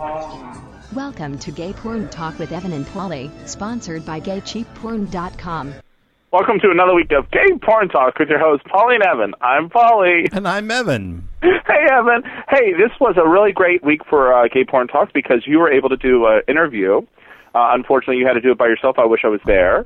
Welcome to Gay Porn Talk with Evan and Polly, sponsored by GayCheapPorn.com. Welcome to another week of Gay Porn Talk with your hosts Polly and Evan. I'm Polly. And I'm Evan. Hey, Evan. Hey, this was a really great week for uh, Gay Porn Talk because you were able to do an interview. Uh, unfortunately, you had to do it by yourself. I wish I was there.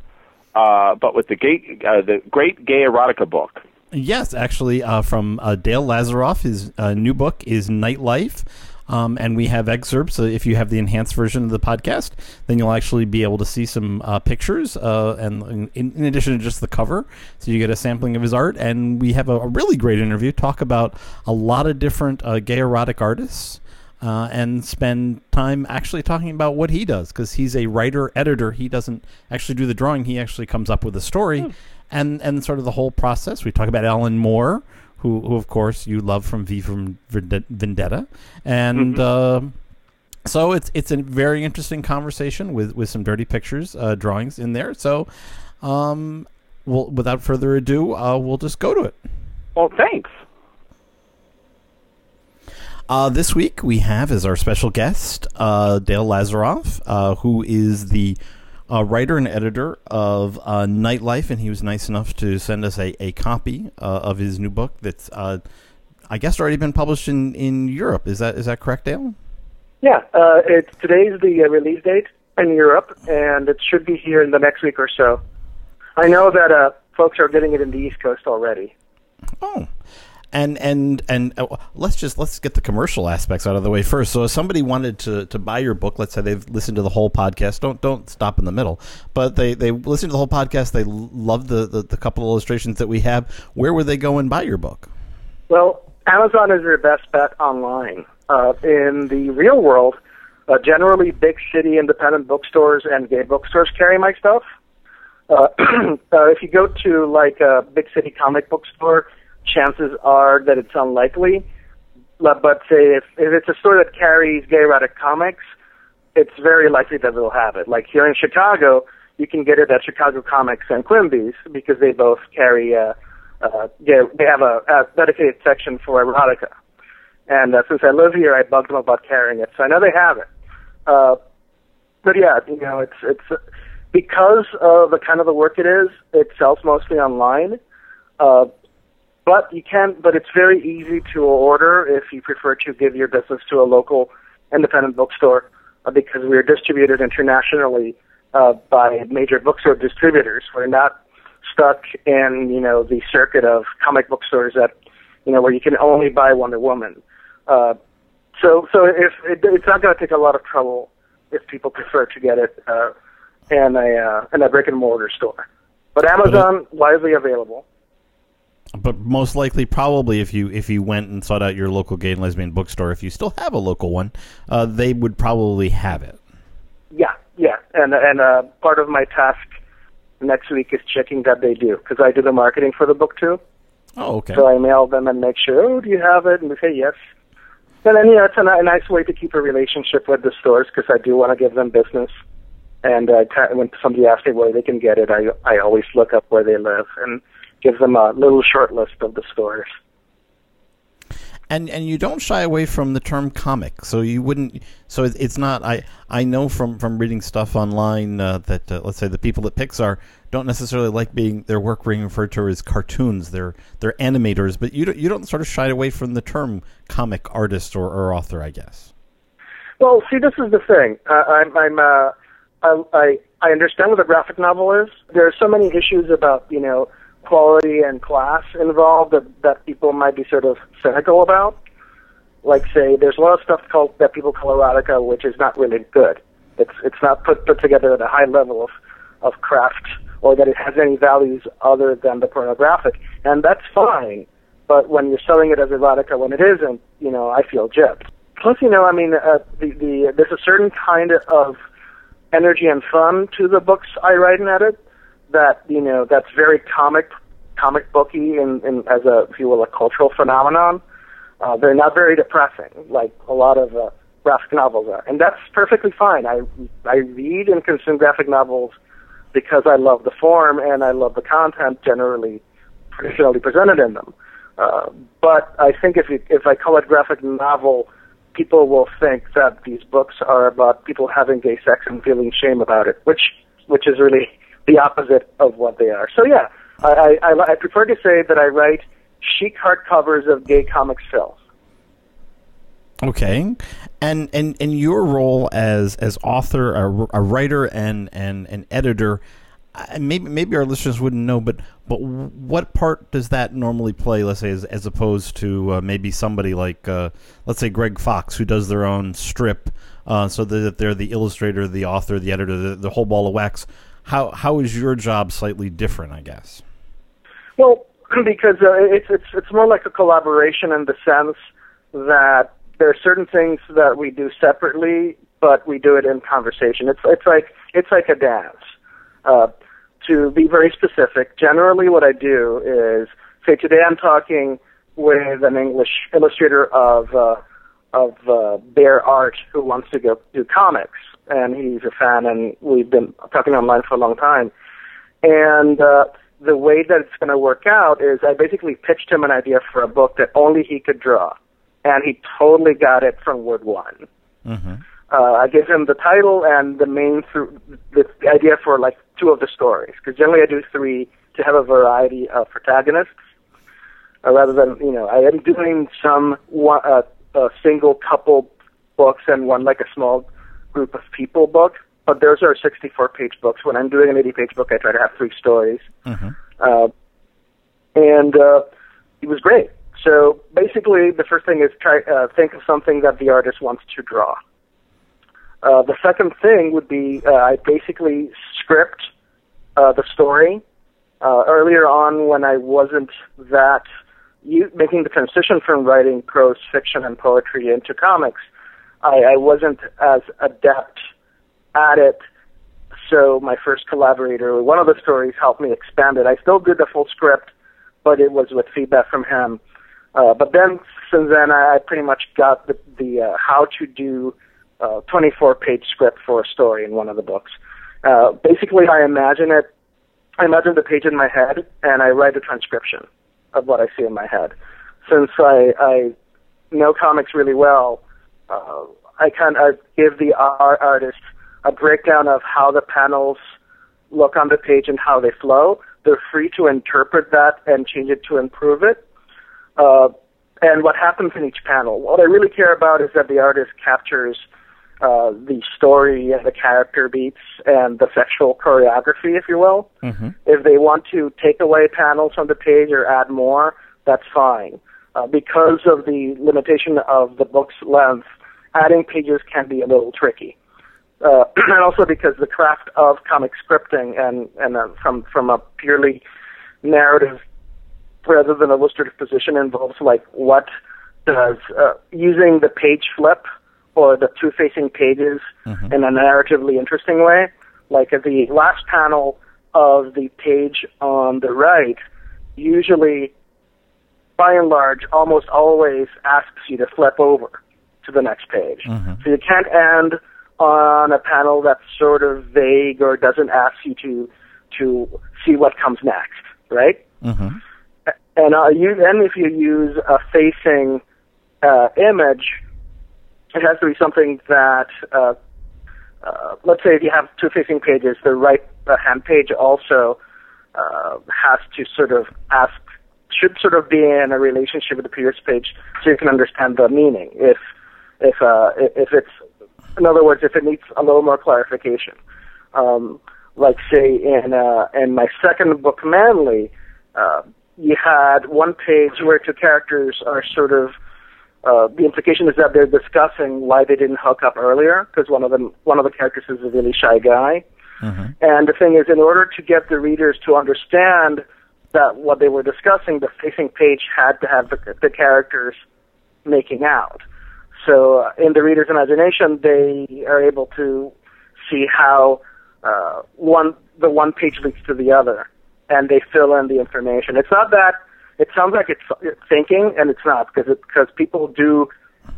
Uh, but with the, gay, uh, the great gay erotica book. Yes, actually, uh, from uh, Dale Lazarov. His uh, new book is Nightlife. Um, and we have excerpts. Uh, if you have the enhanced version of the podcast, then you'll actually be able to see some uh, pictures, uh, and in, in, addition to just the cover, so you get a sampling of his art. And we have a, a really great interview. Talk about a lot of different uh, gay erotic artists. Uh, and spend time actually talking about what he does because he's a writer editor. He doesn't actually do the drawing; he actually comes up with a story, hmm. and and sort of the whole process. We talk about Alan Moore, who, who of course you love from V from Vendetta, and mm-hmm. uh, so it's it's a very interesting conversation with with some dirty pictures, uh, drawings in there. So, um, well, without further ado, uh, we'll just go to it. Well, thanks. Uh, this week we have as our special guest uh, Dale Lazarov, uh, who is the uh, writer and editor of uh, Nightlife, and he was nice enough to send us a, a copy uh, of his new book that's, uh, I guess, already been published in, in Europe. Is that is that correct, Dale? Yeah, uh, it's today's the uh, release date in Europe, and it should be here in the next week or so. I know that folks are getting it in the East Coast already. Oh, and and and uh, let's just let's get the commercial aspects out of the way first. So, if somebody wanted to, to buy your book, let's say they've listened to the whole podcast. Don't don't stop in the middle, but they they listen to the whole podcast. They love the, the, the couple illustrations that we have. Where would they go and buy your book? Well, Amazon is your best bet online. Uh, in the real world, uh, generally big city independent bookstores and gay bookstores carry my stuff. Uh, uh if you go to like a big city comic book store chances are that it's unlikely. But say if, if it's a store that carries gay erotic comics, it's very likely that they'll have it. Like here in Chicago, you can get it at Chicago Comics and Quimby's because they both carry uh, uh, yeah, they have a, a dedicated section for erotica. And uh, since I live here, I bugged them about carrying it, so I know they have it. Uh, but yeah, you know, it's it's because of the kind of the work it is. It sells mostly online. Uh, but you can, but it's very easy to order if you prefer to give your business to a local independent bookstore, uh, because we are distributed internationally uh, by major bookstore distributors. We're not stuck in you know the circuit of comic bookstores that you know where you can only buy Wonder Woman. Uh, so so if it, it's not going to take a lot of trouble if people prefer to get it uh, in a uh, in a brick and mortar store. But Amazon widely available but most likely, probably, if you if you went and sought out your local gay and lesbian bookstore, if you still have a local one, uh, they would probably have it. Yeah, yeah, and and uh, part of my task next week is checking that they do because I do the marketing for the book too. Oh, okay. So I mail them and make sure, oh, do you have it? And they say yes. And then, yeah, it's a, a nice way to keep a relationship with the stores because I do want to give them business. And uh, when somebody asks me where they can get it, I I always look up where they live and give them a little short list of the stores. And and you don't shy away from the term comic, so you wouldn't. So it's not. I I know from from reading stuff online uh, that uh, let's say the people at Pixar don't necessarily like being their work being referred to as cartoons. They're they're animators, but you don't you don't sort of shy away from the term comic artist or, or author, I guess. Well, see, this is the thing. Uh, I'm I'm uh, I I understand what a graphic novel is. There are so many issues about you know quality and class involved that, that people might be sort of cynical about. Like say, there's a lot of stuff called that people call erotica, which is not really good. It's it's not put put together at a high level of of craft or that it has any values other than the pornographic, and that's fine. But when you're selling it as erotica when it isn't, you know, I feel gypped. Plus, you know, I mean, uh, the the there's a certain kind of energy and fun to the books I write and edit that you know that's very comic comic booky and, and as a if you will a cultural phenomenon. Uh, they're not very depressing like a lot of uh, graphic novels are, and that's perfectly fine. I I read and consume graphic novels because I love the form and I love the content generally traditionally presented in them. Uh, but I think if you, if I call it graphic novel people will think that these books are about people having gay sex and feeling shame about it, which which is really the opposite of what they are. So yeah, I, I, I prefer to say that I write chic hardcovers of gay comics films. Okay, and and and your role as as author, a, a writer, and and an editor. Maybe maybe our listeners wouldn't know, but but what part does that normally play? Let's say as, as opposed to uh, maybe somebody like uh, let's say Greg Fox who does their own strip, uh, so that they're the illustrator, the author, the editor, the, the whole ball of wax. How how is your job slightly different? I guess. Well, because uh, it's it's it's more like a collaboration in the sense that there are certain things that we do separately, but we do it in conversation. It's it's like it's like a dance. Uh, to be very specific, generally what I do is say today I'm talking with an English illustrator of uh, of uh, Bear Art who wants to go do comics, and he's a fan, and we've been talking online for a long time. And uh, the way that it's going to work out is I basically pitched him an idea for a book that only he could draw, and he totally got it from word one. Mm-hmm. Uh, I gave him the title and the main th- the, the idea for like two of the stories because generally I do three to have a variety of protagonists uh, rather than you know I am doing some one, uh, a single couple books and one like a small group of people book but those are 64 page books. When I'm doing an 80 page book, I try to have three stories. Mm-hmm. Uh, and uh, it was great. So basically, the first thing is try uh, think of something that the artist wants to draw. Uh, the second thing would be uh, I basically script uh, the story. Uh, earlier on, when I wasn't that you, making the transition from writing prose fiction and poetry into comics, I, I wasn't as adept at it. So my first collaborator, one of the stories helped me expand it. I still did the full script, but it was with feedback from him. Uh, but then, since then, I, I pretty much got the, the uh, how to do uh, 24 page script for a story in one of the books. Uh, basically, I imagine it. I imagine the page in my head, and I write a transcription of what I see in my head. Since I, I know comics really well, uh, I kind of give the art artist a breakdown of how the panels look on the page and how they flow. They're free to interpret that and change it to improve it. Uh, and what happens in each panel. What I really care about is that the artist captures uh, the story and the character beats and the sexual choreography, if you will. Mm-hmm. If they want to take away panels from the page or add more, that's fine. Uh, because of the limitation of the book's length, adding pages can be a little tricky uh, and also because the craft of comic scripting and and uh, from from a purely narrative rather than illustrative position involves like what does uh, using the page flip or the two facing pages mm-hmm. in a narratively interesting way. Like at the last panel of the page on the right, usually, by and large, almost always asks you to flip over to the next page. Mm-hmm. So you can't end on a panel that's sort of vague or doesn't ask you to to see what comes next, right? Mm-hmm. And uh, you, then if you use a facing uh, image, it has to be something that, uh, uh, let's say if you have two facing pages, the right uh, hand page also uh, has to sort of ask, should sort of be in a relationship with the previous page so you can understand the meaning. If if uh, if it's in other words, if it needs a little more clarification. Um, like say in uh, in my second book, Manly, uh, you had one page where two characters are sort of uh, the implication is that they're discussing why they didn't hook up earlier because one of them one of the characters is a really shy guy. Mm-hmm. And the thing is, in order to get the readers to understand that what they were discussing, the facing page had to have the, the characters making out. So uh, in the reader's imagination, they are able to see how uh, one the one page leads to the other, and they fill in the information. It's not that it sounds like it's, thinking, and it's not because because people do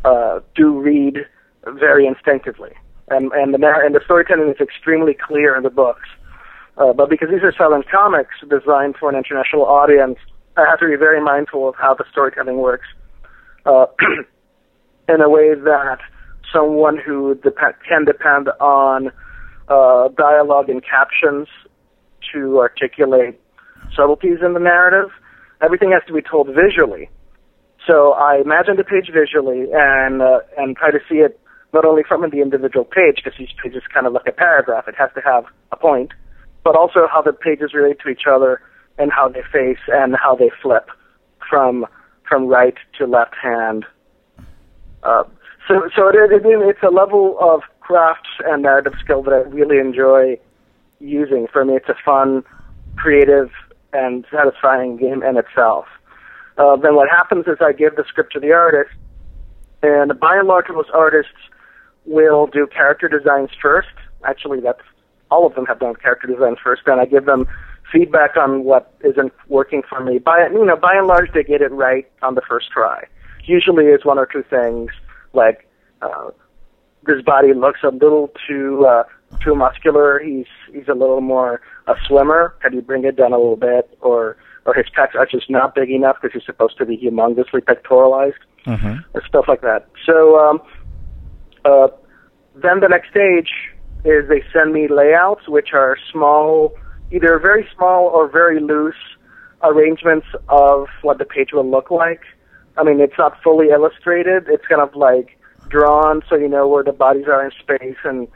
uh, do read very instinctively, and and the and the storytelling is extremely clear in the books. Uh, but because these are silent comics designed for an international audience, I have to be very mindful of how the storytelling works. Uh, in a way that someone who can depend on uh, dialogue and captions to articulate subtleties in the narrative. Everything has to be told visually. So I imagine the page visually and uh, and try to see it not only from the individual page, because each page is kind of like a paragraph. It has to have a point, but also how the pages relate to each other and how they face and how they flip from from right to left hand. Uh, so so it, it, it's a level of craft and narrative skill that I really enjoy using. For me, it's a fun, creative, and satisfying game in itself. Uh, then what happens is I give the script to the artist, and by and large, most artists will do character designs first. Actually, that's all of them have done character design first, and I give them feedback on what isn't working for me. By you know, by and large, they get it right on the first try. Usually, it's one or two things like uh, this body looks a little too uh, too muscular. He's he's a little more a swimmer. Can you bring it down a little bit? Or or his pecs are just not big enough because he's supposed to be humongously pectoralized, Mm-hmm. or stuff like that. So um, uh, then the next stage is they send me layouts, which are small, either very small or very loose arrangements of what the page will look like. I mean, it's not fully illustrated. It's kind of like drawn, so you know where the bodies are in space, and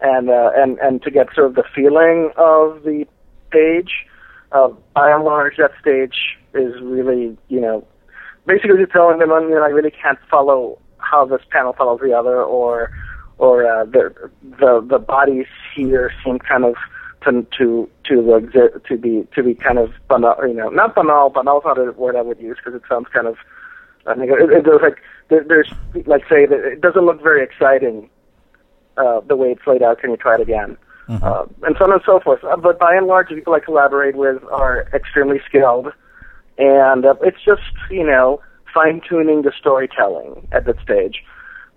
and uh, and and to get sort of the feeling of the page. Uh, by and large, that stage is really, you know, basically just telling them, you know, I really can't follow how this panel follows the other, or or uh, the the the bodies here seem kind of to to to to be to be kind of banal, you know, not banal. Banal is not a word I would use because it sounds kind of. I think it, it like there, there's like say that it doesn't look very exciting uh, the way it's laid out. Can you try it again? Uh, and so on and so forth. Uh, but by and large, the people I collaborate with are extremely skilled, and uh, it's just you know fine tuning the storytelling at that stage.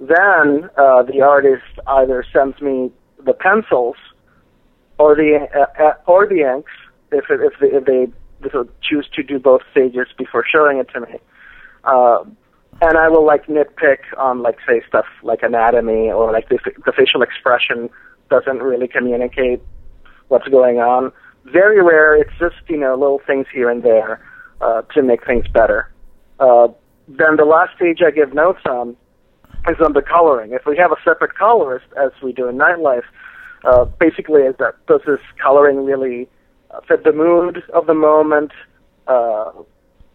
Then uh, the artist either sends me the pencils or the uh, uh, or the inks if if they, if they choose to do both stages before showing it to me. Uh, and I will like nitpick on like say stuff like anatomy or like the, the facial expression doesn't really communicate what's going on. Very rare. It's just you know little things here and there uh, to make things better. Uh, then the last stage I give notes on is on the coloring. If we have a separate colorist, as we do in Nightlife, uh, basically is that does this coloring really uh, fit the mood of the moment? Uh,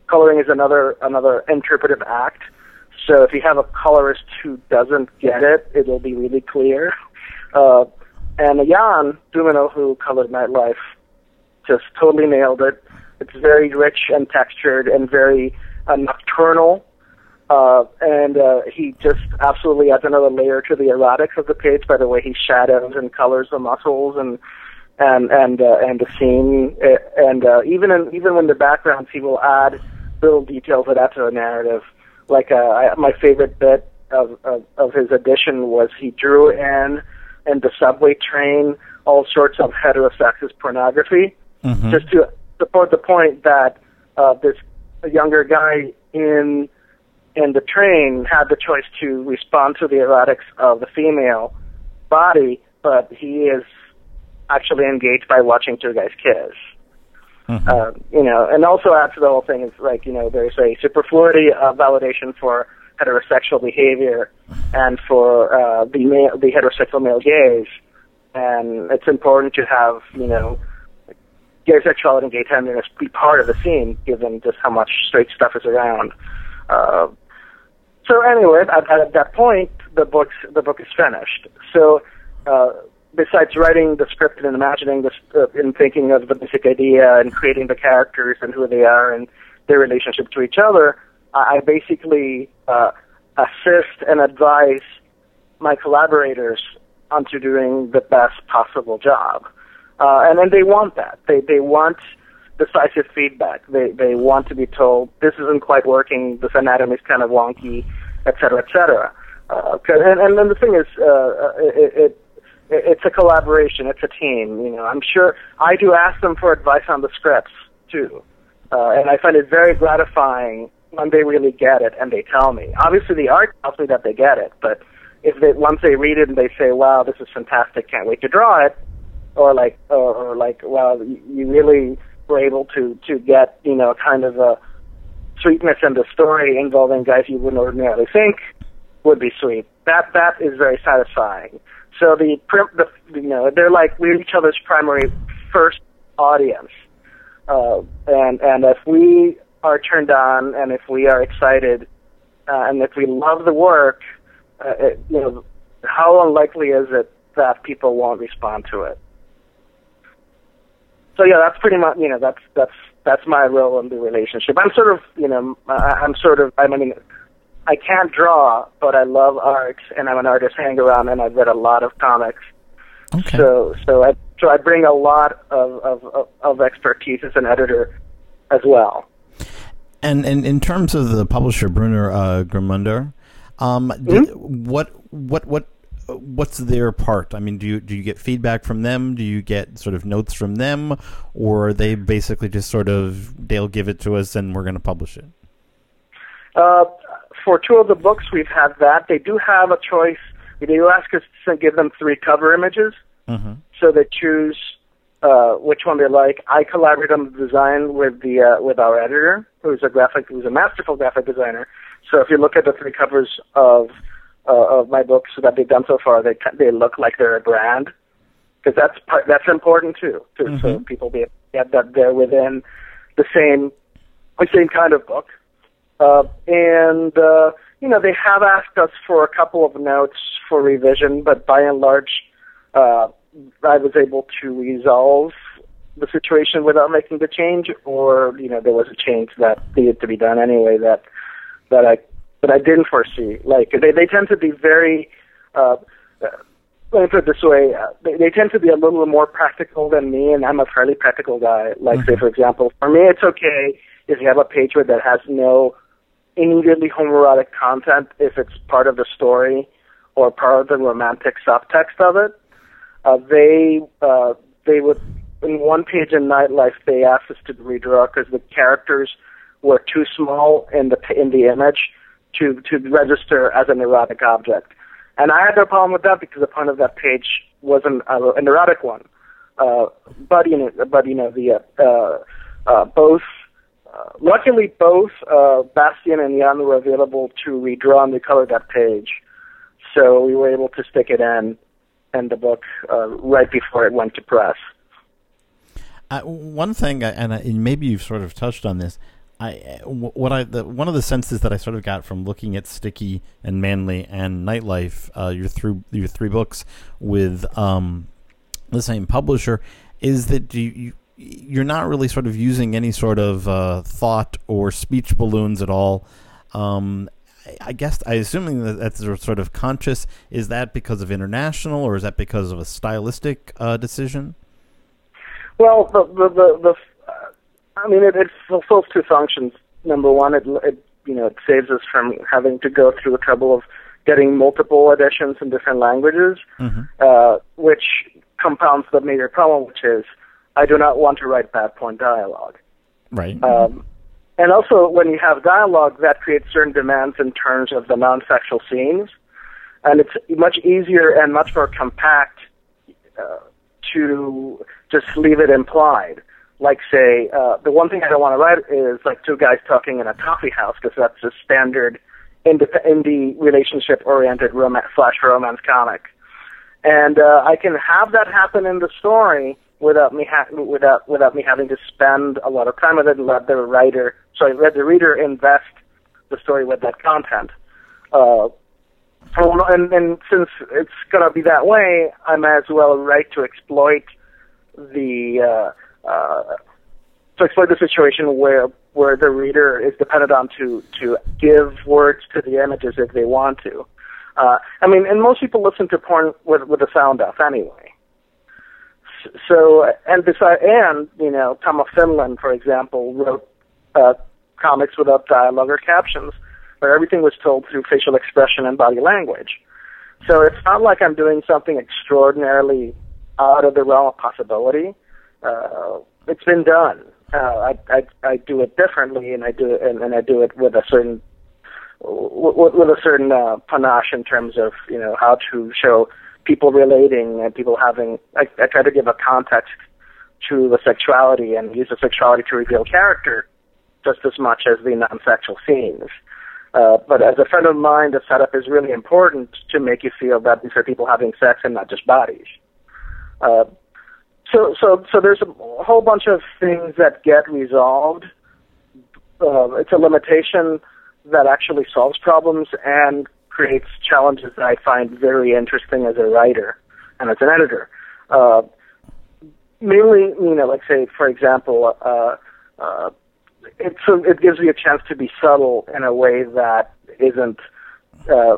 coloring is another another interpretive act. So if you have a colorist who doesn't get it, it'll be really clear. Uh, and Jan Dumino, who colored Nightlife, just totally nailed it. It's very rich and textured and very uh, nocturnal. Uh, and uh, he just absolutely adds another layer to the erotics of the page by the way he shadows and colors the muscles and and and uh, and the scene. Uh, And uh, even in, even when the backgrounds, he will add little details that add to the narrative. Like uh, I, my favorite bit of, of of his edition was he drew in in the subway train all sorts of heterosexist pornography, Mm-hmm. just to support the point that uh, this younger guy in in the train had the choice to respond to the erotics of the female body, but he is actually engaged by watching two guys kiss. Mm-hmm. Uh, you know, and also add to the whole thing is like, you know, there's a superfluity of validation for heterosexual behavior and for uh, the male, the heterosexual male gaze, and it's important to have, you know, gay sexuality and gay tenderness be part of the scene, given just how much straight stuff is around. Uh, so anyway, at, at that point, the book's the book is finished. So uh, besides writing the script and imagining this, uh, and thinking of the basic idea and creating the characters and who they are and their relationship to each other, I I basically uh, assist and advise my collaborators onto doing the best possible job. Uh, and then they want that. They they want decisive feedback. They they want to be told this isn't quite working. This anatomy is kind of wonky, et cetera, et cetera. Uh, and and then the thing is, uh, it, it it's a collaboration. It's a team. You know, I'm sure I do ask them for advice on the scripts too, uh, and I find it very gratifying when they really get it and they tell me. Obviously, the art tells me that they get it, but if they once they read it and they say, "Wow, this is fantastic! Can't wait to draw it," or like, or, or like, "Wow, you really were able to to get you know kind of a sweetness in the story involving guys you wouldn't ordinarily think would be sweet." That that is very satisfying. So the, the you know they're like we're each other's primary first audience, uh, and and if we are turned on and if we are excited uh, and if we love the work, uh, it, you know, how unlikely is it that people won't respond to it? So yeah, that's pretty much you know that's that's that's my role in the relationship. I'm sort of you know I- I'm sort of I mean I can't draw, but I love art and I'm an artist hang around and I've read a lot of comics. Okay. So so I so I bring a lot of of, of, expertise as an editor as well. And, and in terms of the publisher Bruno uh, Gmünder, um, did- what what what what's their part? I mean, do you do you get feedback from them? Do you get sort of notes from them, or are they basically just sort of they'll give it to us and we're going to publish it? Uh, for two of the books, we've had that. They do have a choice. They do ask us to give them three cover images, Mm-hmm. so they choose uh, which one they like. I collaborate on the design with the uh, with our editor, who's a graphic, who's a masterful graphic designer. So if you look at the three covers of uh, of my books that they've done so far, they they look like they're a brand, because that's part, that's important too, to, so people be get that they're within the same the same kind of book. Uh, and uh, you know they have asked us for a couple of notes for revision, but by and large, uh, I was able to resolve the situation without making the change, or you know there was a change that needed to be done anyway that that I that I didn't foresee. Like they they tend to be very. Uh, uh, let me put it this way: uh, they, they tend to be a little more practical than me, and I'm a fairly practical guy. Like, say, for example, for me, it's okay if you have a page that has no immediately homoerotic content if it's part of the story or part of the romantic subtext of it. Uh, they uh, they would in one page in Nightlife they asked us to redraw because the characters were too small in the in the image to to register as an erotic object, and I had no problem with that because the point of that page wasn't uh, an erotic one. Uh, but you know, but you know the uh, uh, uh, both. Uh, luckily, both uh, Bastian and Jan were available to redraw and recolor that page, so we were able to stick it in in the book uh, right before it went to press. Uh, one thing, uh, I, and maybe you've sort of touched on this. I what I the, one of the senses that I sort of got from looking at Sticky and Manly and Nightlife, uh, your three your three books with um, the same publisher, is that you, you you're not really sort of using any sort of uh, thought or speech balloons at all. Um, I- guess I assuming that that's sort of conscious. Is that because of international, or is that because of a stylistic uh, decision? Well, the the the, I mean, it, it fulfills two functions. Number one, it, it you know it saves us from having to go through the trouble of getting multiple editions in different languages, uh, which compounds the major problem, which is I do not want to write bad point dialogue. Right. Um, and also, when you have dialogue, that creates certain demands in terms of the non-sexual scenes, and it's much easier and much more compact uh, to just leave it implied. Like, say, uh, the one thing I don't want to write is like two guys talking in a coffee house because that's a standard indie, indie relationship-oriented romance slash romance comic, and uh, I can have that happen in the story without me ha- without without me having to spend a lot of time with it and let the writer, sorry, let the reader invest the story with that content. Uh, and, and since it's to be that way, I might as well write to exploit the uh, uh, to exploit the situation where where the reader is dependent on to to give words to the images if they want to. Uh, I mean, and most people listen to porn with with the sound off anyway. So, and beside, and you know, Tom of Finland, for example, wrote uh, comics without dialogue or captions, where everything was told through facial expression and body language. So it's not like I'm doing something extraordinarily out of the realm of possibility. Uh, it's been done, uh, I, I I do it differently, and I do it and, and I do it with a certain with, with a certain uh, panache in terms of you know how to show people relating and people having. I, I try to give a context to the sexuality and use the sexuality to reveal character just as much as the non-sexual scenes. Uh, but as a friend of mine, the setup is really important to make you feel that these are people having sex and not just bodies. Uh, so, so, so there's a whole bunch of things that get resolved. Uh, it's a limitation that actually solves problems and creates challenges that I find very interesting as a writer and as an editor. Uh, mainly, you know, like say, for example, uh, uh, it, it gives me a chance to be subtle in a way that isn't, uh,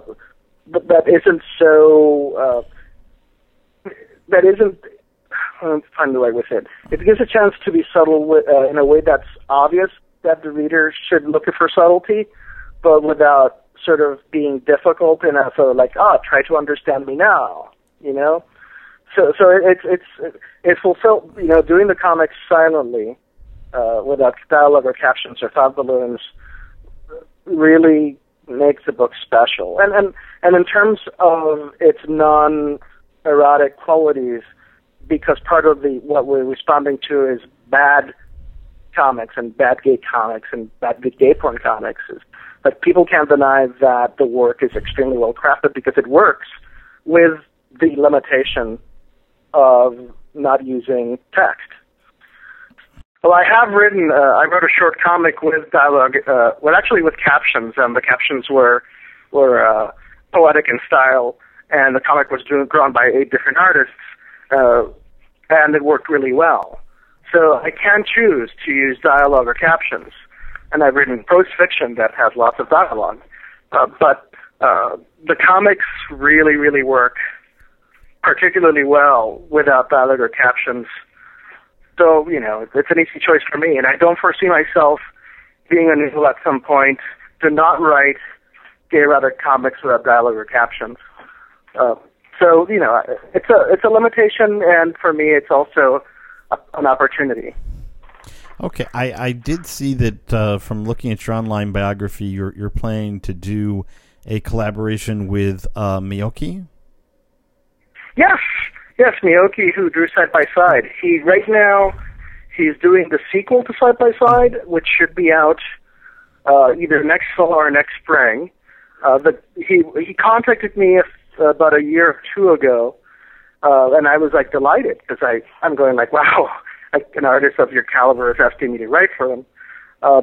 that isn't so, uh, that isn't I'm find the way say it. It gives a chance to be subtle with, uh, in a way that's obvious that the reader should look for subtlety, but without sort of being difficult and of like, ah, oh, try to understand me now, you know. So, so it, it's it's it's fulfilled, you know, doing the comics silently, uh, without dialogue or captions or thought balloons, really makes the book special. And and and in terms of its non-erotic qualities because part of the what we're responding to is bad comics and bad gay comics and bad gay porn comics is but people can't deny that the work is extremely well crafted because it works with the limitation of not using text. Well, I have written. Uh, I wrote a short comic with dialogue. Uh, well, actually, with captions, and the captions were were uh, poetic in style, and the comic was drawn by eight different artists. Uh, and it worked really well. So I can choose to use dialogue or captions, and I've written prose fiction that has lots of dialogue. Uh, but uh, the comics really, really work particularly well without dialogue or captions. So you know, it's an easy choice for me, and I don't foresee myself being unable at some point to not write gay erotic comics without dialogue or captions. Uh, so you know, it's a it's a limitation, and for me, it's also a, an opportunity. Okay, I, I did see that uh, from looking at your online biography, you're you're planning to do a collaboration with uh, Miyoki. Yes, yes, Miyoki, who drew Side by Side. He right now he's doing the sequel to Side by Side, which should be out uh, either next fall or next spring. Uh, the, he he contacted me a about a year or two ago, uh, and I was like delighted because I I'm going like wow, an artist of your caliber is asking me to write for them, uh,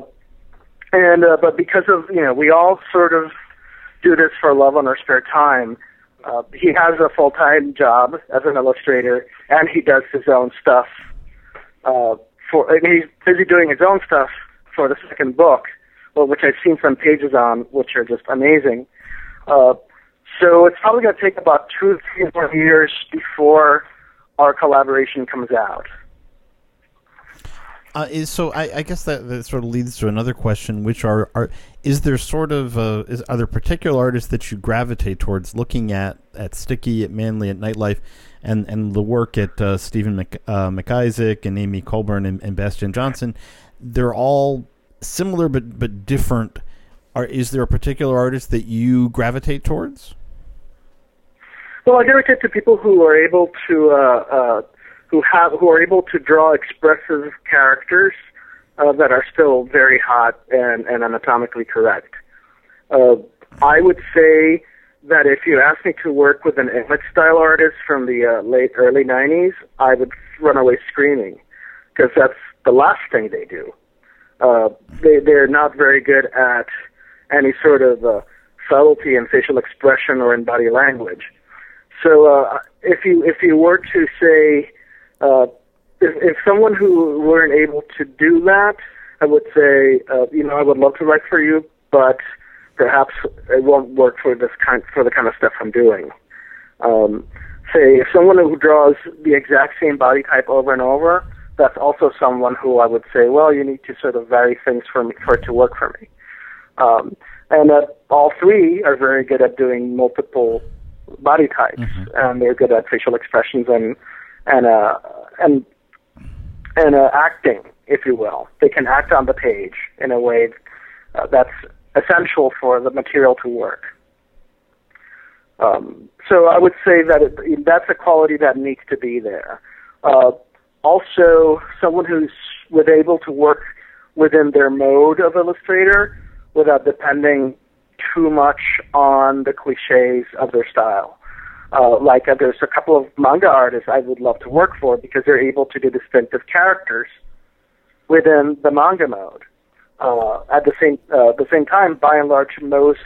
and uh, but because of you know we all sort of do this for love on our spare time. Uh, he has a full time job as an illustrator, and he does his own stuff. Uh, for mean, he's busy doing his own stuff for the second book, well, which I've seen some pages on, which are just amazing. Uh, so it's probably going to take about two, or three more years before our collaboration comes out. Uh, is so I, I guess that, that sort of leads to another question, which are, are is there sort of uh, is are there particular artists that you gravitate towards looking at at Sticky, at Manly, at Nightlife, and and the work at uh, Stephen Mc, uh, MacIsaac and Amy Colburn and, and Bastian Jonsson? They're all similar but but different. Are is there a particular artist that you gravitate towards? Well, I gravitate to people who are able to uh, uh, who have who are able to draw expressive characters uh, that are still very hot and, and anatomically correct. Uh, I would say that if you asked me to work with an image style artist from the uh, late early '90s, I would run away screaming because that's the last thing they do. Uh, they they're not very good at any sort of uh, subtlety in facial expression or in body language. So uh, if you if you were to say uh, if, if someone who weren't able to do that, I would say uh, you know I would love to write for you, but perhaps it won't work for this kind for the kind of stuff I'm doing. Um, say if someone who draws the exact same body type over and over, that's also someone who I would say, well, you need to sort of vary things for me for it to work for me. Um, and uh, all three are very good at doing multiple body types, mm-hmm. and they're good at facial expressions and and uh, and and uh, acting. if you will. They can act on the page in a way uh, that's essential for the material to work. Um, so I would say that it, that's a quality that needs to be there. Uh, also, someone who's was able to work within their mode of illustrator without depending too much on the cliches of their style. Uh, like uh, there's a couple of manga artists I would love to work for because they're able to do distinctive characters within the manga mode. Uh, at the same uh, the same time, by and large, most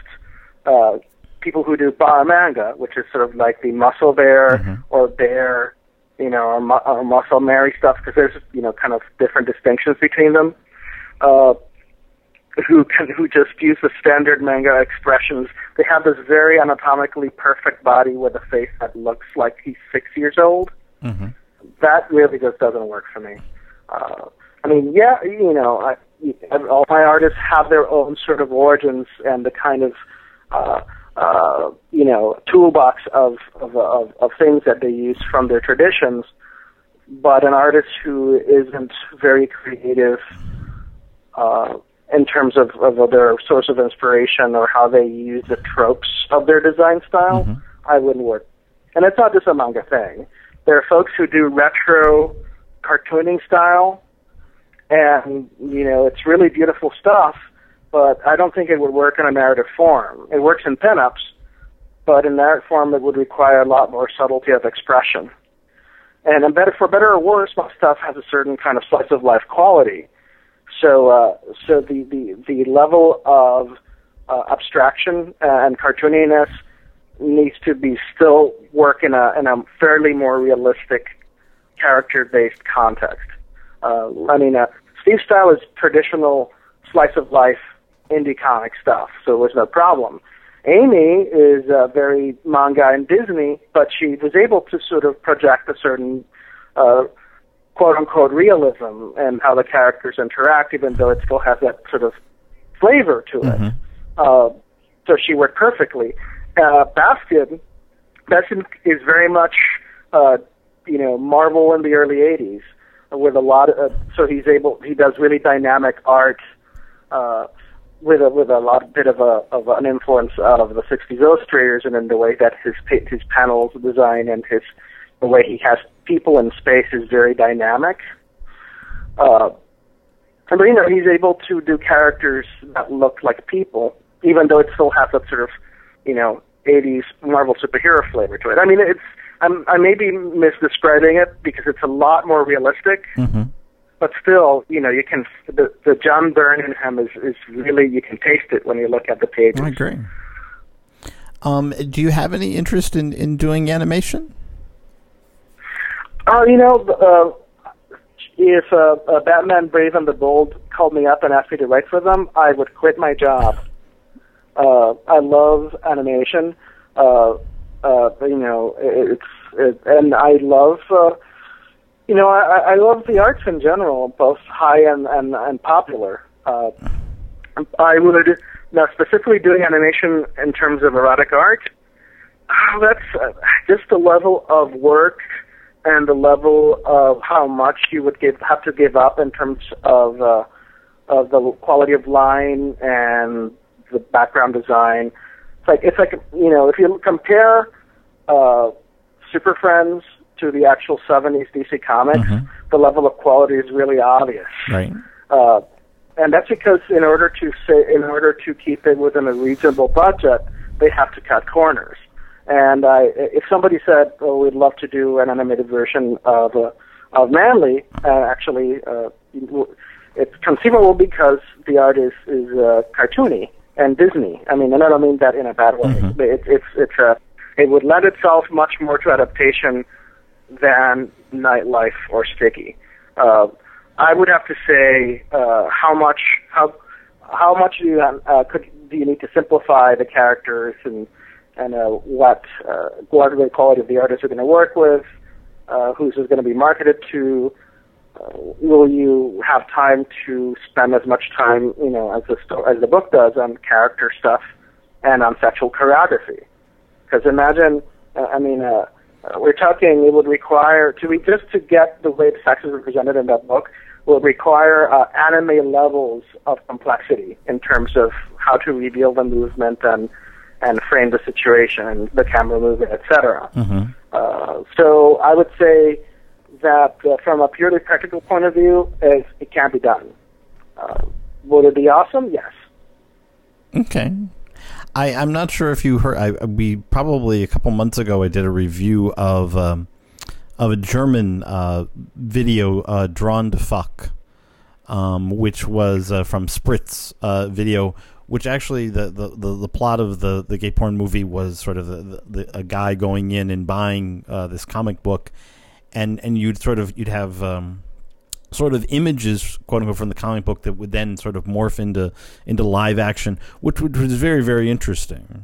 uh, people who do bar manga, which is sort of like the muscle bear Mhm. or bear, you know, or, mu- or muscle Mary stuff, because there's you know kind of different distinctions between them. Uh, who can who just use the standard manga expressions. They have this very anatomically perfect body with a face that looks like he's six years old. hmm That really just doesn't work for me. Uh, I mean, yeah, you know, I, all my artists have their own sort of origins and the kind of uh, uh, you know toolbox of of, of of things that they use from their traditions. But an artist who isn't very creative uh, in terms of, of their source of inspiration or how they use the tropes of their design style, Mhm. I wouldn't work. And it's not just a manga thing. There are folks who do retro cartooning style, and you know it's really beautiful stuff. But I don't think it would work in a narrative form. It works in pinups, but in narrative form it would require a lot more subtlety of expression. And in better, for better or worse, my stuff has a certain kind of slice of life quality. So, uh, so the, the, the level of uh, abstraction and cartooniness needs to be still work in a in a fairly more realistic character-based context. Uh, I mean, uh, Steve's style is traditional slice of life indie comic stuff, so there's no problem. Amy is uh, very manga and Disney, but she was able to sort of project a certain uh, quote unquote realism and how the characters interact, even though it still has that sort of flavor to it. Mhm. Uh, so she worked perfectly. Uh, Bastian, Bastian is very much, uh, you know, Marvel in the early '80s, with a lot of. Uh, so he's able. He does really dynamic art. Uh, with a with a lot bit of a of an influence out of the '60s illustrators, and in the way that his pa- his panels design and his the way he has people in space is very dynamic. Uh, and but you know he's able to do characters that look like people, even though it still has that sort of you know '80s Marvel superhero flavor to it. I mean, it's I'm I may be misdescribing it because it's a lot more realistic hmm but still, you know, you can the the John Byrne in him is is really you can taste it when you look at the pages. I agree. Um, do you have any interest in, in doing animation? Oh, you know, uh, if uh, uh, Batman Brave and the Bold called me up and asked me to write for them, I would quit my job. Uh, I love animation. Uh, uh, you know, it, it's it, and I love. Uh, you know, I, I love the arts in general, both high and and, and popular. Uh, I would now specifically doing animation in terms of erotic art. Oh, that's uh, just the level of work and the level of how much you would give have to give up in terms of uh, of the quality of line and the background design. It's like it's like you know if you compare uh, Super Friends to the actual '70s DC comics, Mhm. the level of quality is really obvious. Right. Uh, and that's because in order to say, in order to keep it within a reasonable budget, they have to cut corners. And I, if somebody said, "Oh, we'd love to do an animated version of uh, of Manly," uh, actually, uh, it's conceivable because the art is is uh, cartoony and Disney. I mean, and I don't mean that in a bad way. Mhm. It, it's it's a it would lend itself much more to adaptation than nightlife or sticky. Uh, I would have to say uh, how much how how much do you uh, could do you need to simplify the characters and and uh, what uh, what quality of the artists are going to work with, uh, who's is going to be marketed to. Uh, will you have time to spend as much time, you know, as the sto- as the book does on character stuff and on sexual choreography? Because imagine, uh, I mean, uh, uh, we're talking it would require to be just to get the way the sex is represented in that book will require uh, anime levels of complexity in terms of how to reveal the movement and and frame the situation, the camera movement, etc. Mm-hmm. Uh, so I would say that uh, from a purely practical point of view, is it can be done. Uh, would it be awesome? Yes. Okay. I, I'm not sure if you heard. I, we probably a couple months ago I did a review of um, of a German uh, video uh, drawn to fuck, um, which was uh, from Spritz uh, video. Which actually the, the, the, the, plot of the, the gay porn movie was sort of the, the a guy going in and buying uh, this comic book, and and you'd sort of you'd have um, sort of images, quote unquote, from the comic book that would then sort of morph into into live action, which, which was very very interesting.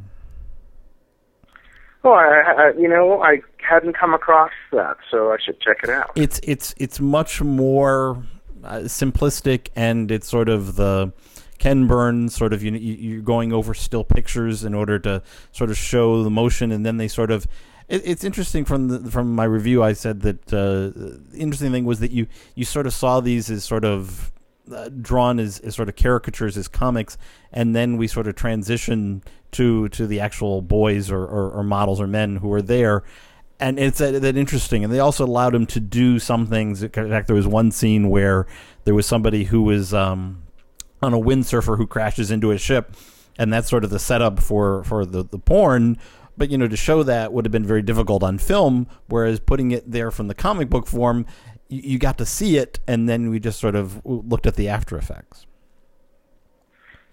Oh, I, I, you know, I hadn't come across that, so I should check it out. It's it's it's much more uh, simplistic, and it's sort of the Ken Burns sort of you you're going over still pictures in order to sort of show the motion, and then they sort of. It, it's interesting from the, from my review. I said that uh, the interesting thing was that you you sort of saw these as sort of uh, drawn as, as sort of caricatures as comics, and then we sort of transition to to the actual boys or, or, or models or men who are there. And it's that, that interesting, and they also allowed him to do some things. In fact, there was one scene where there was somebody who was um, on a windsurfer who crashes into a ship, and that's sort of the setup for for the the porn. But you know, to show that would have been very difficult on film. Whereas putting it there from the comic book form, you, you got to see it, and then we just sort of looked at the after effects.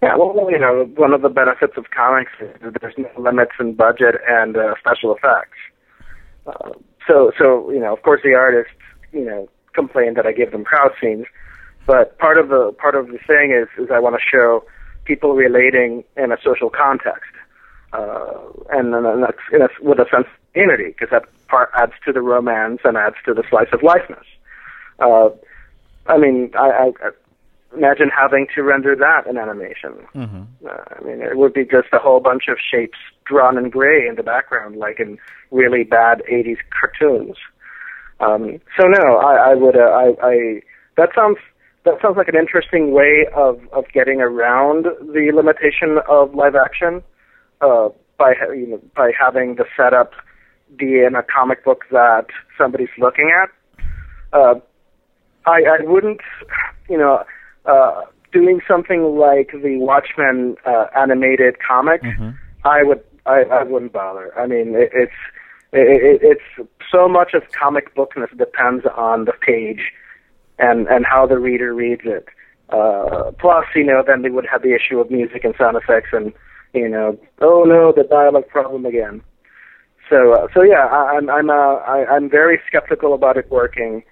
Yeah, well, you know, one of the benefits of comics is that there's no limits in budget and uh, special effects. Uh, so, so you know, of course, the artists, you know, complain that I give them crowd scenes, but part of the part of the thing is is I want to show people relating in a social context, uh, and, and that's in a, with a sense of unity because that part adds to the romance and adds to the slice of lifeness. Uh, I mean, I, I, imagine having to render that in animation. Mm-hmm. Uh, I mean, it would be just a whole bunch of shapes drawn in gray in the background, like in really bad '80s cartoons. Um, so no, I, I would. Uh, I, I that sounds that sounds like an interesting way of of getting around the limitation of live action uh, by you know by having the setup be in a comic book that somebody's looking at. Uh, I, I wouldn't, you know, uh, doing something like the Watchmen uh, animated comic. Mm-hmm. I would, I, I wouldn't bother. I mean, it, it's, it, it's so much of comic bookness depends on the page and and how the reader reads it. Uh, plus, you know, then they would have the issue of music and sound effects, and you know, oh no, the dialogue problem again. So, uh, so yeah, I, I'm I'm uh, I, I'm very skeptical about it working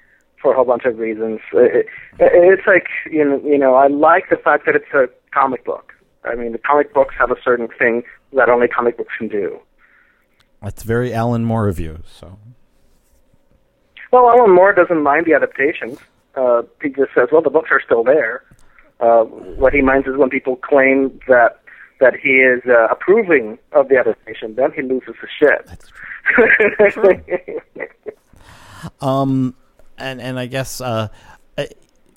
for a whole bunch of reasons. It, it, it's like you know, you know, I like the fact that it's a comic book. I mean, the comic books have a certain thing that only comic books can do. That's very Alan Moore of you. So, well, Alan Moore doesn't mind the adaptations. Uh, he just says, well, the books are still there. Uh, what he minds is when people claim that that he is uh, approving of the adaptation, then he loses his shit. um, and and I guess uh,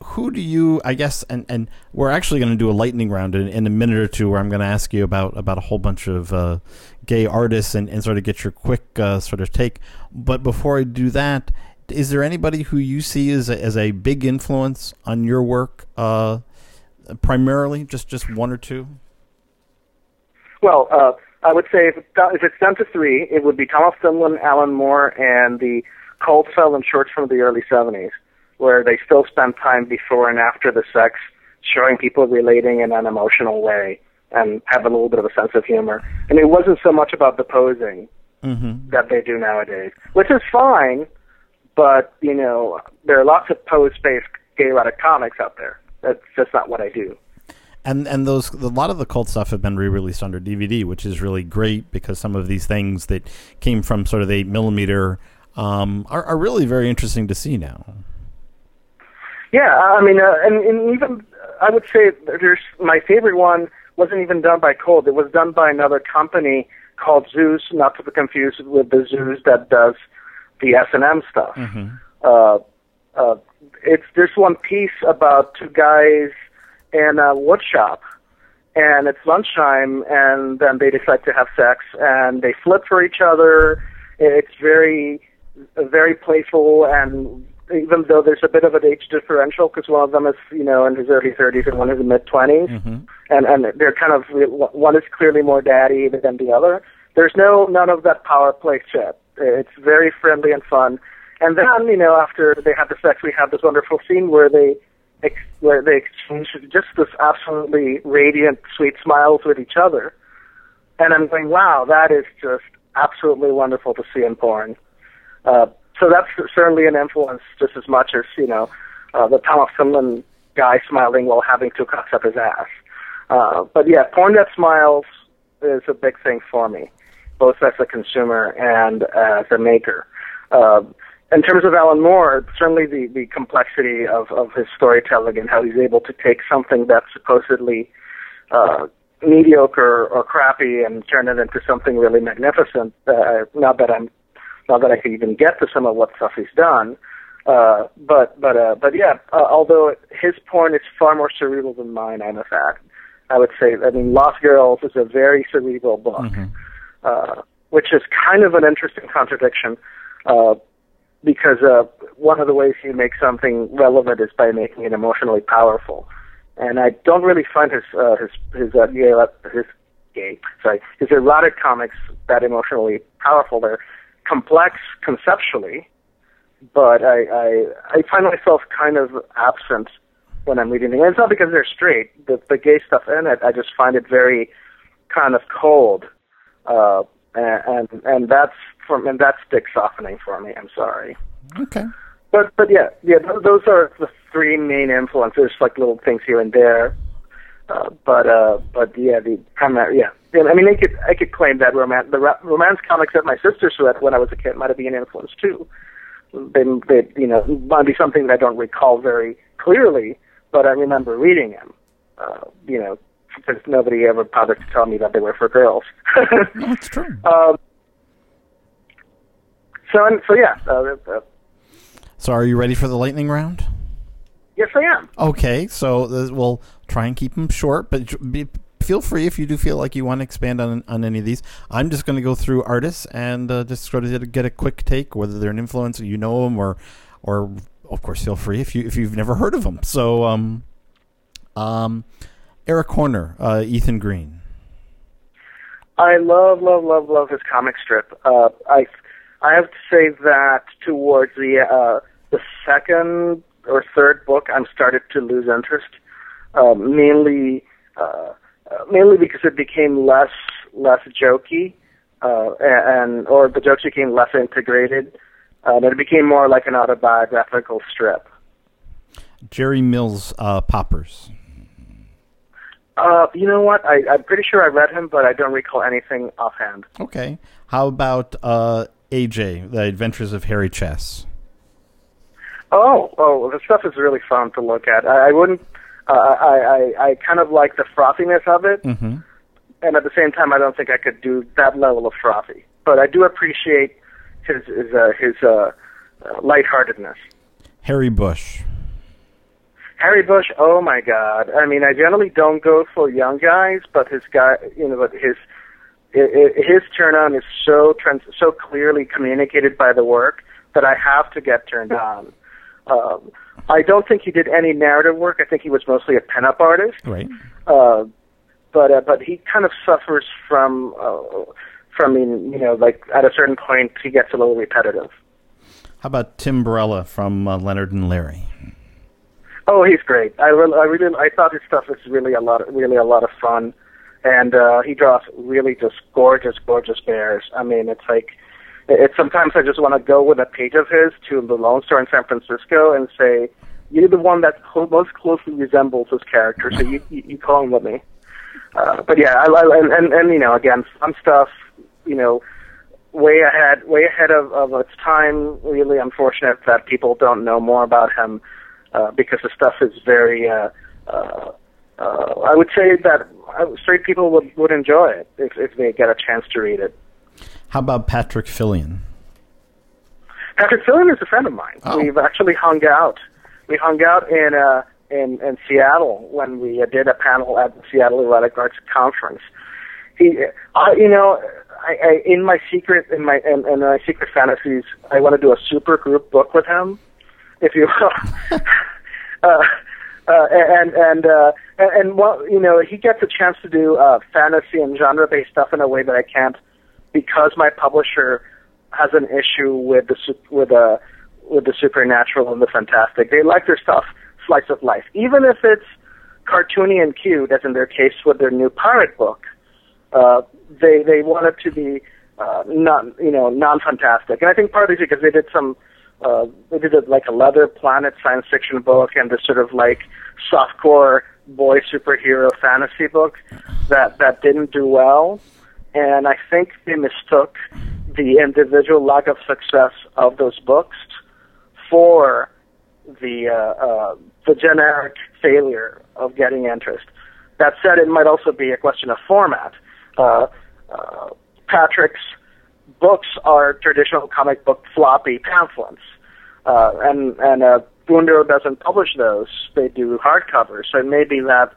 who do you? I guess and and we're actually going to do a lightning round in, in, a minute or two, where I'm going to ask you about about a whole bunch of uh, gay artists and, and sort of get your quick uh, sort of take. But before I do that, is there anybody who you see as a, as a big influence on your work? Uh, primarily, just just one or two. Well, uh, I would say if, if it's down to three, it would be Tom of Finland, Alan Moore, and the Colt film shorts from the early 70s, where they still spend time before and after the sex showing people relating in an emotional way and have a little bit of a sense of humor. And it wasn't so much about the posing mm-hmm. that they do nowadays, which is fine, but, you know, there are lots of pose-based gay erotic comics out there. That's just not what I do. And and those a lot of the Colt stuff have been re-released under DVD, which is really great because some of these things that came from sort of the eight millimeter um, are, are really very interesting to see now. Yeah, I mean, uh, and, and even I would say there's my favorite one wasn't even done by Colt. It was done by another company called Zeus, not to be confused with the Zeus that does the S and M stuff. Mm-hmm. Uh, uh, it's there's one piece about two guys in a wood shop, and it's lunchtime, and then they decide to have sex, and they flip for each other. It's very, very playful, and even though there's a bit of an age differential, because one of them is you know in his early 30s and one is in mid 20s, Mm-hmm. and and they're kind of one is clearly more daddy than the other. There's no none of that power play shit. It's very friendly and fun. And then, you know, after they have the sex, we have this wonderful scene where they ex- where they exchange just this absolutely radiant, sweet smiles with each other. And I'm going, wow, that is just absolutely wonderful to see in porn. Uh, so that's certainly an influence just as much as, you know, uh, the Tom of Finland guy smiling while having two cocks up his ass. Uh, but yeah, porn that smiles is a big thing for me, both as a consumer and as a maker. Uh, in terms of Alan Moore, certainly the, the complexity of, of his storytelling and how he's able to take something that's supposedly uh, mediocre or crappy and turn it into something really magnificent. Uh, not that I'm, not that I could even get to some of what stuff he's done, uh, but but uh, but yeah. Uh, although his porn is far more cerebral than mine, I'm a fact. I would say. I mean, Lost Girls is a very cerebral book, uh, which is kind of an interesting contradiction. Uh, because uh, one of the ways you make something relevant is by making it emotionally powerful, and I don't really find his uh, his his uh, gay his gay sorry his erotic comics that emotionally powerful. They're complex conceptually, but I I, I find myself kind of absent when I'm reading them. And it's not because they're straight. The the gay stuff in it, I just find it very kind of cold, uh, and and, and that's from and that's dick softening for me. I'm sorry. Okay. But but yeah yeah th- those are the three main influences, like little things here and there. Uh, but uh, but yeah, the primary yeah. I mean, I could I could claim that romance the ro- romance comics that my sister read when I was a kid might have been an influence too. They they you know might be something that I don't recall very clearly, but I remember reading them. Uh, you know, because nobody ever bothered to tell me that they were for girls. That's true. um, so and so yeah. Uh, uh, So, are you ready for the lightning round? yes, I am. Okay, so uh, we'll try and keep them short, but be, feel free if you do feel like you want to expand on on any of these. I'm just going to go through artists and uh, just sort of get a quick take, whether they're an influence, or you know them, or or of course feel free if you if you've never heard of them. So, um, um, Eric Orner, uh, Ethan Green. I love, love, love, love his comic strip. Uh, I, I have to say that towards the uh, the second or third book, I'm started to lose interest, uh, mainly uh, uh, mainly because it became less less jokey, uh, and or the jokes became less integrated, uh, and it became more like an autobiographical strip. Jerry Mills, uh, Poppers. Uh, you know what? I, I'm pretty sure I read him, but I don't recall anything offhand. Okay. How about uh, AJ, The Adventures of Harry Chess? Oh, oh, the stuff is really fun to look at. I, I wouldn't. Uh, I, I, I kind of like the frothiness of it, Mm-hmm. and at the same time, I don't think I could do that level of frothy. But I do appreciate his his uh, his uh, uh, lightheartedness. Harry Bush. Harry Bush, oh my God! I mean, I generally don't go for young guys, but his guy, you know, but his his turn on is so trans- so clearly communicated by the work that I have to get turned on. Um, I don't think he did any narrative work. I think he was mostly a pen up artist. Right. Uh, but uh, but he kind of suffers from uh, from you know like at a certain point he gets a little repetitive. How about Tim Barela from uh, Leonard and Larry? Oh, he's great. I really, I really, I thought his stuff was really a lot, really a lot of fun, and uh, he draws really just gorgeous, gorgeous bears. I mean, it's like, it's sometimes I just want to go with a page of his to the Lone Star in San Francisco and say, "You're the one that cl- most closely resembles his character, so you you, you call him with me." Uh, but yeah, I, I and, and and you know, again, some stuff, you know, way ahead, way ahead of, of its time. Really unfortunate that people don't know more about him uh, because the stuff is very. Uh, uh, uh, I would say that uh, straight people would would enjoy it if if they get a chance to read it. How about Patrick Fillion? Patrick Fillion is a friend of mine. Oh. We've actually hung out we hung out in uh, in in Seattle when we uh, did a panel at the Seattle Erotic Arts Conference. He, uh, you know, I, I in my secret in my in, in my secret fantasies, I want to do a super group book with him, if you will. uh, uh, and and uh, and, well, you know, he gets a chance to do uh, fantasy and genre-based stuff in a way that I can't, because my publisher has an issue with the with the with the supernatural and the fantastic. They like their stuff slice of life, even if it's cartoony and cute, as in their case with their new pirate book. Uh, they they want it to be uh, non you know non fantastic, and I think partly because they did some uh, they did it like a Leather Planet science fiction book and this sort of like softcore boy superhero fantasy book that that didn't do well, and I think they mistook the individual lack of success of those books for the uh, uh, the generic failure of getting interest. That said, it might also be a question of format. Uh, uh, Patrick's books are traditional comic book floppy pamphlets, uh, and and uh, Bundo doesn't publish those; they do hardcovers. So it may be that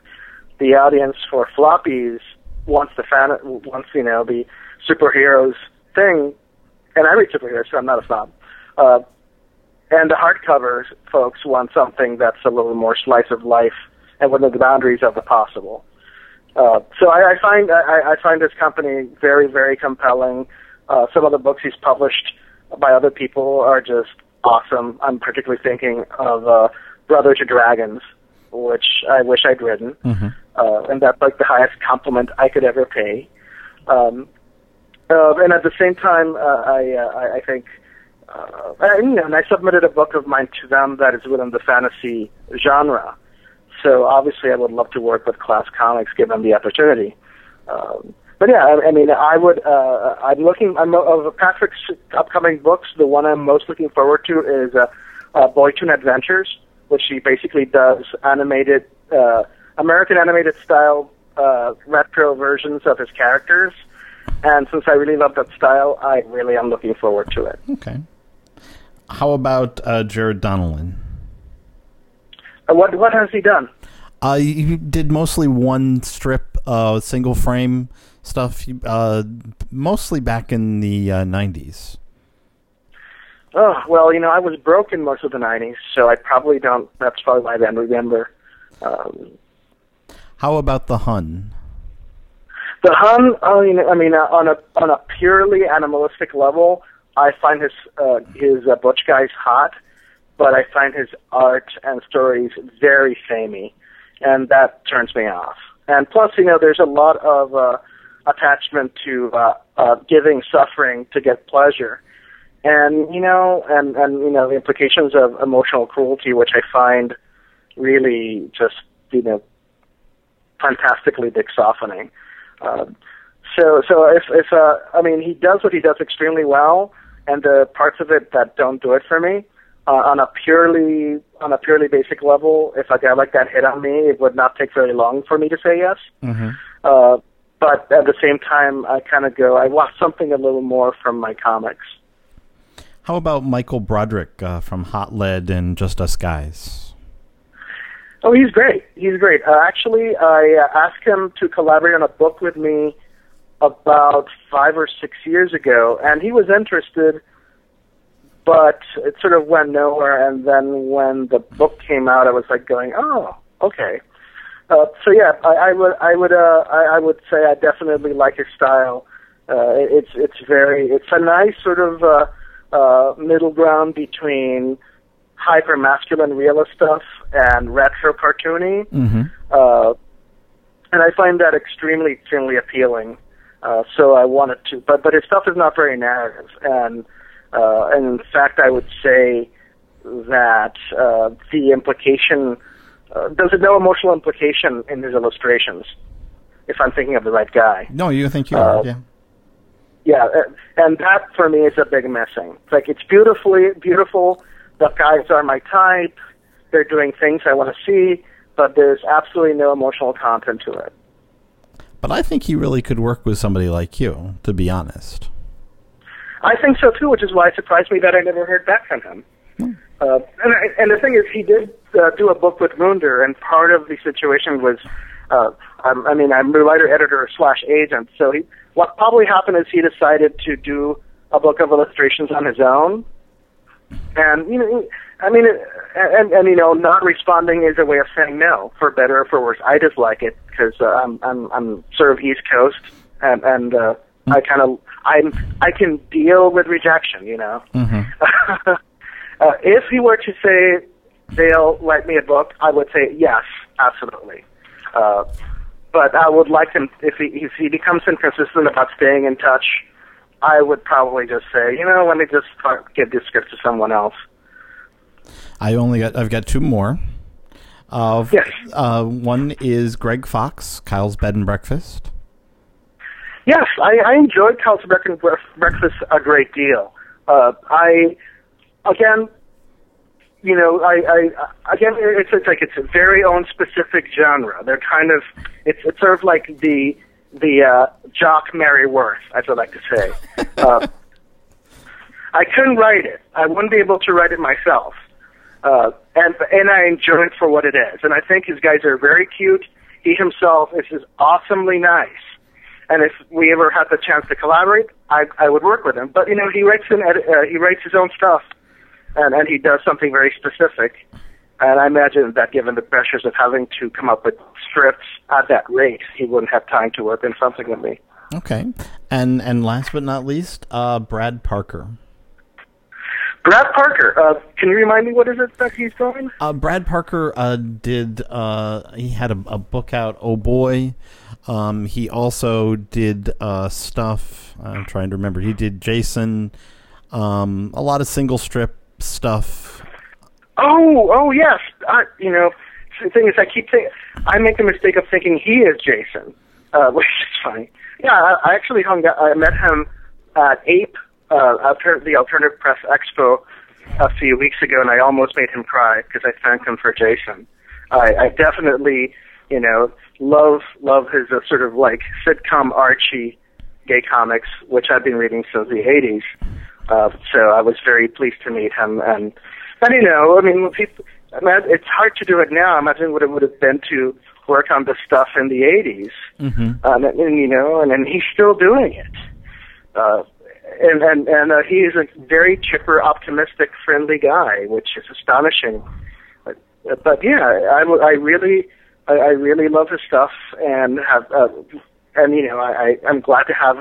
the audience for floppies wants the fan wants you know the superheroes thing, and I read superheroes, so I'm not a snob. Uh, and the hardcovers folks want something that's a little more slice of life and within the boundaries of the possible. Uh, so I, I find I, I find this company very very compelling. Uh, some of the books he's published by other people are just awesome. I'm particularly thinking of uh, Brother to Dragons, which I wish I'd written, Mm-hmm. uh, and that's like the highest compliment I could ever pay. Um, uh, and at the same time, uh, I, uh, I I think, uh, and, you know, and I submitted a book of mine to them that is within the fantasy genre. So obviously, I would love to work with Class Comics given the opportunity. Um, but yeah, I, I mean, I would. Uh, I'm looking. I'm of Patrick's upcoming books. The one I'm most looking forward to is uh, uh, Boytoon Adventures, which he basically does animated, uh, American animated style uh, retro versions of his characters. And since I really love that style, I really am looking forward to it. Okay. How about uh, Jared Donnellan? Uh, what what has he done? Uh, you did mostly one strip, uh, single frame stuff, uh, mostly back in the uh, 90s. Oh well, you know, I was broken most of the '90s, so I probably don't. That's probably why I don't remember. Um, How about the Hun? The Hun, oh, you know, I mean, uh, on a on a purely animalistic level, I find his uh, his uh, Butch guys hot, but I find his art and stories very samey, and that turns me off. And plus, you know, there's a lot of uh, attachment to uh, uh, giving suffering to get pleasure, and you know, and and you know, the implications of emotional cruelty, which I find really just you know fantastically softening. Um, so, so if if uh, I mean, he does what he does extremely well, and the parts of it that don't do it for me, uh, on a purely on a purely basic level, if a guy like that hit on me, it would not take very long for me to say yes. Mm-hmm. Uh, but at the same time, I kind of go, I want something a little more from my comics. How about Michael Broderick uh, from Hot Lead and Just Us Guys? Oh, he's great. He's great. Uh, actually, I uh, asked him to collaborate on a book with me about five or six years ago, and he was interested, but it sort of went nowhere. And then when the book came out, I was like going, "Oh, okay." Uh, so yeah, I, I would, I would, uh, I, I would say I definitely like his style. Uh, it's, it's very, it's a nice sort of uh, uh, middle ground between hyper masculine realist stuff and retro cartoony. Mm-hmm. Uh, and I find that extremely, extremely appealing. Uh, so I wanted to, but but his stuff is not very narrative, and uh, and in fact, I would say that uh, the implication uh, there's no emotional implication in his illustrations. If I'm thinking of the right guy, No, you think you Uh, are, yeah. yeah, and that for me is a big missing. It's like it's beautifully beautiful. The guys are my type. They're doing things I want to see, but there's absolutely no emotional content to it. But I think he really could work with somebody like you, to be honest. I think so too, which is why it surprised me that I never heard back from him. Uh, and I- and the thing is, he did uh, do a book with Gmünder, and part of the situation was, uh, I'm, I mean, I'm the writer editor slash agent. So he, what probably happened is he decided to do a book of illustrations on his own, and you know, I mean, and and you know, not responding is a way of saying no, for better or for worse. I dislike it because uh, I'm I'm I'm sort of East Coast, and and uh, I kind of I'm I can deal with rejection, you know. uh, if he were to say they'll write me a book, I would say yes, absolutely. Uh, but I would like him if he if he becomes inconsistent about staying in touch. I would probably just say, you know, let me just give this script to someone else. I only got I've got two more. Uh, Yes. Uh, one is Greg Fox, Kyle's Bed and Breakfast. Yes, I, I enjoyed Kyle's Break- Breakfast a great deal. Uh, I, again, you know, I, I again, it's, it's like it's a very own specific genre. They're kind of, it's it's sort of like the the uh, Jock Mary Worth, as I like to say. Uh, I couldn't write it. I wouldn't be able to write it myself. Uh, and and I enjoy it for what it is. And I think his guys are very cute. He himself is just awesomely nice. And if we ever had the chance to collaborate, I I would work with him. But you know, he writes an edit, uh, he writes his own stuff, and and he does something very specific. And I imagine that given the pressures of having to come up with scripts at that rate, he wouldn't have time to work on something with me. Okay, and and last but not least, uh, Brad Parker. Brad Parker, uh, can you remind me what is it that he's doing? Uh, Brad Parker uh, did. Uh, he had a, a book out. Oh boy. Um, he also did uh, stuff. I'm trying to remember. He did Jason. Um, a lot of single strip stuff. Oh, oh yes. I, you know, the thing is, I keep think I make the mistake of thinking he is Jason, uh, which is funny. Yeah, I, I actually hung out. I met him at Ape, uh, the Alternative Press Expo, a few weeks ago, and I almost made him cry because I thanked him for Jason. I, I definitely, you know, love love his uh, sort of like sitcom Archie gay comics, which I've been reading since the '80s. Uh, so I was very pleased to meet him, and and you know, I mean, people, I mean, it's hard to do it now. Imagine what it would have been to work on this stuff in the '80s, Mm-hmm. um, and, and you know, and, and he's still doing it. Uh, and and and uh, he is a very chipper, optimistic, friendly guy, which is astonishing. But, but yeah, I really, I, I really love his stuff, and have, uh, and you know, I, I I'm glad to have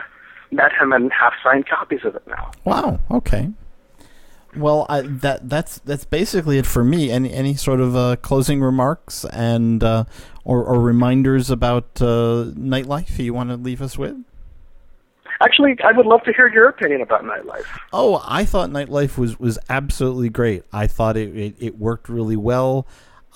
met him and have signed copies of it now. Wow. Okay. Well, I, that that's that's basically it for me. Any any sort of uh, closing remarks and uh, or, or reminders about uh, nightlife you want to leave us with? Actually, I would love to hear your opinion about nightlife. Oh, I thought Nightlife was was absolutely great. I thought it it, it worked really well.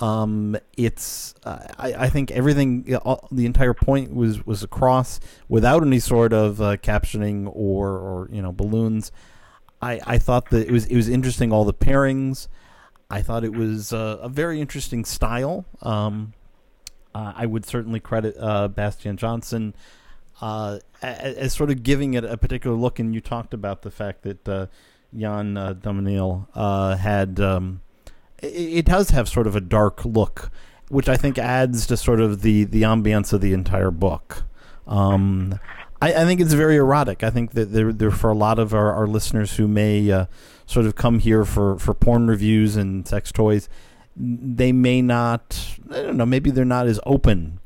Um, it's uh, I, I think everything the entire point was was across without any sort of uh, captioning or or you know balloons. I, I thought that it was it was interesting all the pairings. I thought it was uh, a very interesting style. Um, uh, I would certainly credit uh, Bastian Jonsson uh, as, as sort of giving it a particular look. And you talked about the fact that Jan uh, had um, it, does have sort of a dark look, which I think adds to sort of the the ambience of the entire book. Um, I, I think it's very erotic. I think that there, there for a lot of our, our listeners who may uh, sort of come here for, for porn reviews and sex toys, they may not. I don't know. Maybe they're not as open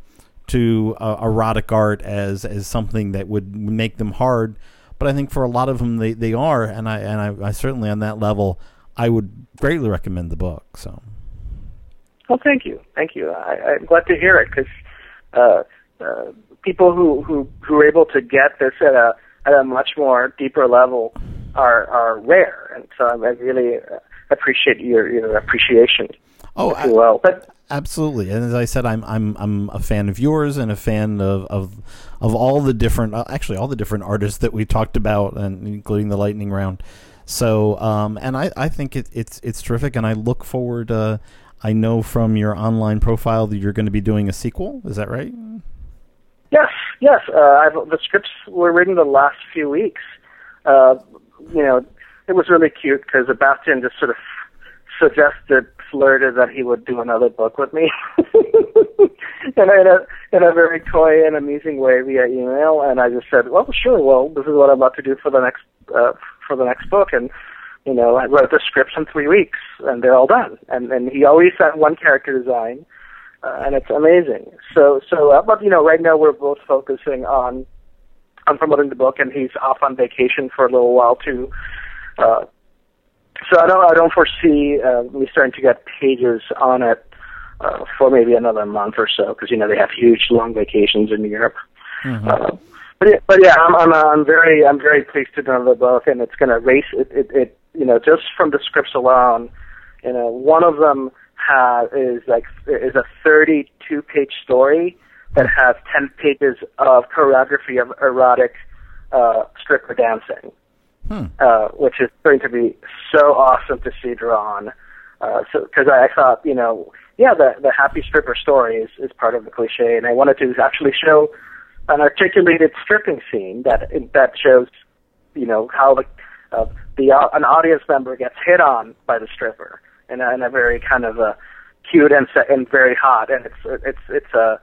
to uh, erotic art as as something that would make them hard. But I think for a lot of them, they, they are, and I and I, I certainly on that level, I would greatly recommend the book. So. Well, thank you, thank you. I, I'm glad to hear it because uh, uh, people who, who who are able to get this at a at a much more deeper level are are rare, and so I really uh, appreciate your your appreciation. Oh, you will. But Absolutely, and as I said, I'm I'm I'm a fan of yours and a fan of of, of all the different, uh, actually all the different artists that we talked about, and including the lightning round. So, um, and I, I think it, it's it's terrific, and I look forward. Uh, I know from your online profile that you're going to be doing a sequel. Is that right? Yes, yes. Uh, the scripts were written the last few weeks. Uh, you know, it was really cute because Sebastian just sort of suggested, flirted that he would do another book with me, and in a in a very coy and amusing way via email. And I just said, "Well, sure. Well, this is what I'm about to do for the next uh, for the next book." And you know, I wrote the scripts in three weeks, and they're all done. And and he always sent one character design, uh, and it's amazing. So so, uh, but you know, right now we're both focusing on on promoting the book, and he's off on vacation for a little while too. Uh, so I don't I don't foresee uh, me starting to get pages on it uh, for maybe another month or so because you know they have huge long vacations in Europe. Mm-hmm. Uh, but yeah, but yeah, I'm I'm I'm very I'm very pleased to know the book, and it's going to race it, it it you know just from the scripts alone, you know one of them has is like is a 32 page story that has 10 pages of choreography of erotic uh, stripper dancing hmm. uh, which is going to be so awesome to see drawn. Uh, so because I, I thought, you know, yeah, the the happy stripper story is, is part of the cliche, and I wanted to actually show an articulated stripping scene that that shows, you know, how the uh, the uh, an audience member gets hit on by the stripper in a, in a very kind of a cute and and very hot, and it's it's it's a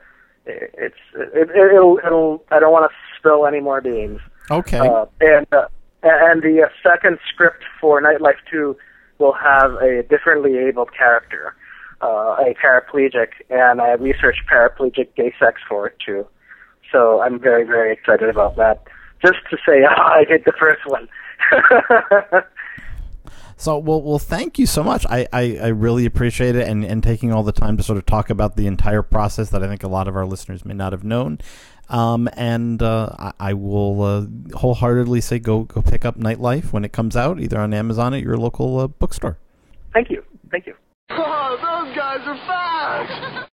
it's it, it'll it'll I don't want to spill any more beans. Okay. Uh, and uh, and the uh, second script for Nightlife 2 will have a differently abled character, uh, a paraplegic, and I researched paraplegic gay sex for it too. So I'm very, very excited about that. Just to say, oh, I did the first one. So, well, well, thank you so much. I, I, I, really appreciate it and, and taking all the time to sort of talk about the entire process that I think a lot of our listeners may not have known. Um, and uh, I, I, will uh, wholeheartedly say go go pick up Nightlife when it comes out, either on Amazon or at your local uh, bookstore. Thank you. Thank you. Oh, those guys are fast!